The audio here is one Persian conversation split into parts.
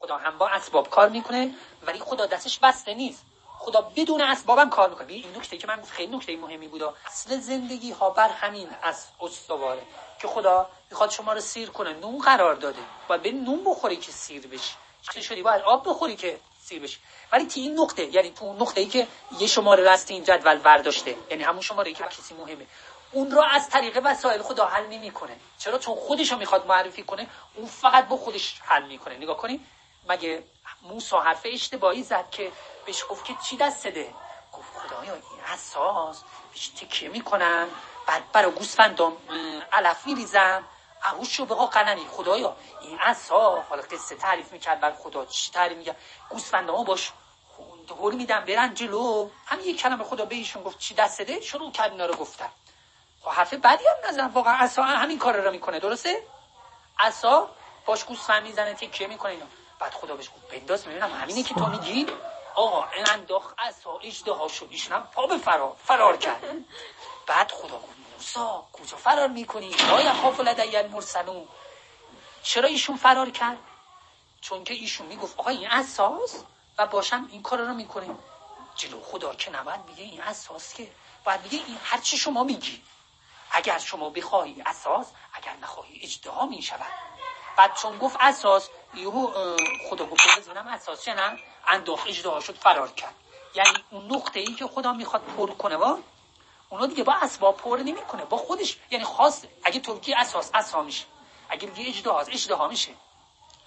خدا هم با اسباب کار می‌کنه ولی خدا دستش بسته نیست. خدا بدون اسبابم کار می‌کنه. این نکته که من خیلی نکته مهمی بود. اصل زندگی ها بر همین از استواره که خدا می‌خواد شما رو سیر کنه. نون قرار داده. باید به نون بخوری که سیر بشی. چه شدی؟ باید آب بخوری که سیر بشی. ولی تی این نقطه یعنی تو نقطه ای که یه شماره رست این جدول برداشته یعنی همون شماره ای که کسی مهمه. اون را از طریق وسایل خدا حل نمی‌کنه. چرا؟ چون خودش رو می‌خواد معرفی کنه اون فقط با خودش حل می‌کنه. نگاه کنید مگه موسی حرف اشتباهی زد که بهش گفت که چی دست ده گفت خدایا این اساس بهش تکیه می‌کنم بعد برای گوسفندام علف میریزم اهوش رو بقا قننی خدایا این اصا حالا قصه تعریف می‌کرد بر خدا چی تعریف می‌کرد؟ گوسفندامو باش. هول میدم برن جلو. هم یک کلمه خدا به ایشون گفت چی دست ده شروع کرد اینا رو گفتن. خب حرف بدی هم نزن. واقعا اصا همین کار رو می‌کنه درسته؟ اصا باش گوسفند می‌زنه تکیه می‌کنه اینا. بعد خدا بهش گفت بنداز می‌بینم همینه که تو میگی؟ آقا این انداخت اصا اجده شد ایشون هم پا به فرار فرار کرد. بعد خدا گفت موسا کجا فرار می‌کنی؟ لا یخاف لدی المرسلون. چرا ایشون فرار کرد؟ چون که ایشون می‌گفت آقا این اساس و باشم این کار رو می‌کنیم. جلو خدا که نباید میگه این اساس که. باید میگه این هر چی شما میگی. اگر شما بخواهی اساس اگر نخواهی اجدها می‌شود. بعد چون گفت اساس یهو خدا گفت بزنم اساس نه انداخت اجدها شد فرار کرد. یعنی اون نقطه ای که خدا می‌خواد پر کنه با اونا دیگه با اسباب پر نمی‌کنه با خودش. یعنی خاص اگه ترکی اساس اسا میشه. اگه دیگه اجدها اجدها میشه.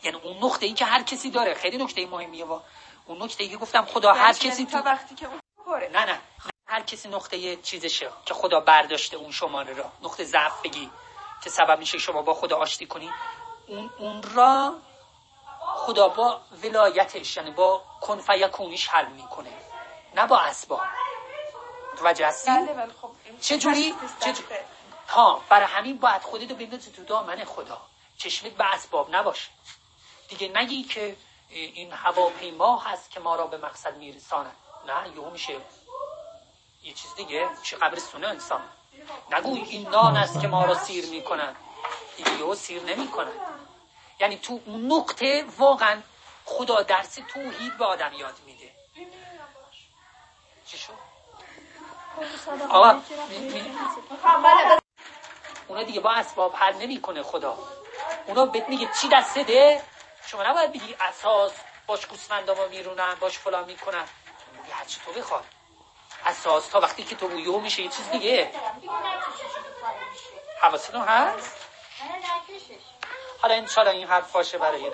یعنی اون نقطه ای که هر کسی داره خیلی نکته مهمیه و اون نکته ای که گفتم خدا هر کسی تا وقتی که اون نه نه. هر کسی نقطه چیزشه که خدا برداشته اون شماره را. نقطه ضعف بگی که سبب میشه شما با خدا آشتی کنی. اون اون را خدا با ولایتش یعنی با کن فیکونیش حل می‌کنه نه با اسباب. متوجه هستی؟ بله بله خب چجوری؟ ها برای همین باید خودتو بندازی تو دامن خدا. چشمت به اسباب نباشه. دیگه نگی که این هواپیما هست که ما را به مقصد میرساند. نه یهو میشه. یه چیز دیگه چه قبرستونه انسان. نگو این نان است که ما را سیر می‌کنن دیگه یهو سیر نمی‌کنن یعنی تو نقطه واقعا خدا درس توحید به آدم یاد میده. چی شد؟ آقا اونا دیگه با اسباب حل نمی‌کنه خدا. اونا بهت میگه چی دسته ده؟ شما نباید بگی اساس باش گوسفندامو میرونن باش فلان می‌کنن. میگه هرچی تو بخواد اساس تا وقتی که تو یهو میشه یه چیز دیگه. حواستون هست؟ حالا انشالله این حرف باشه برای یه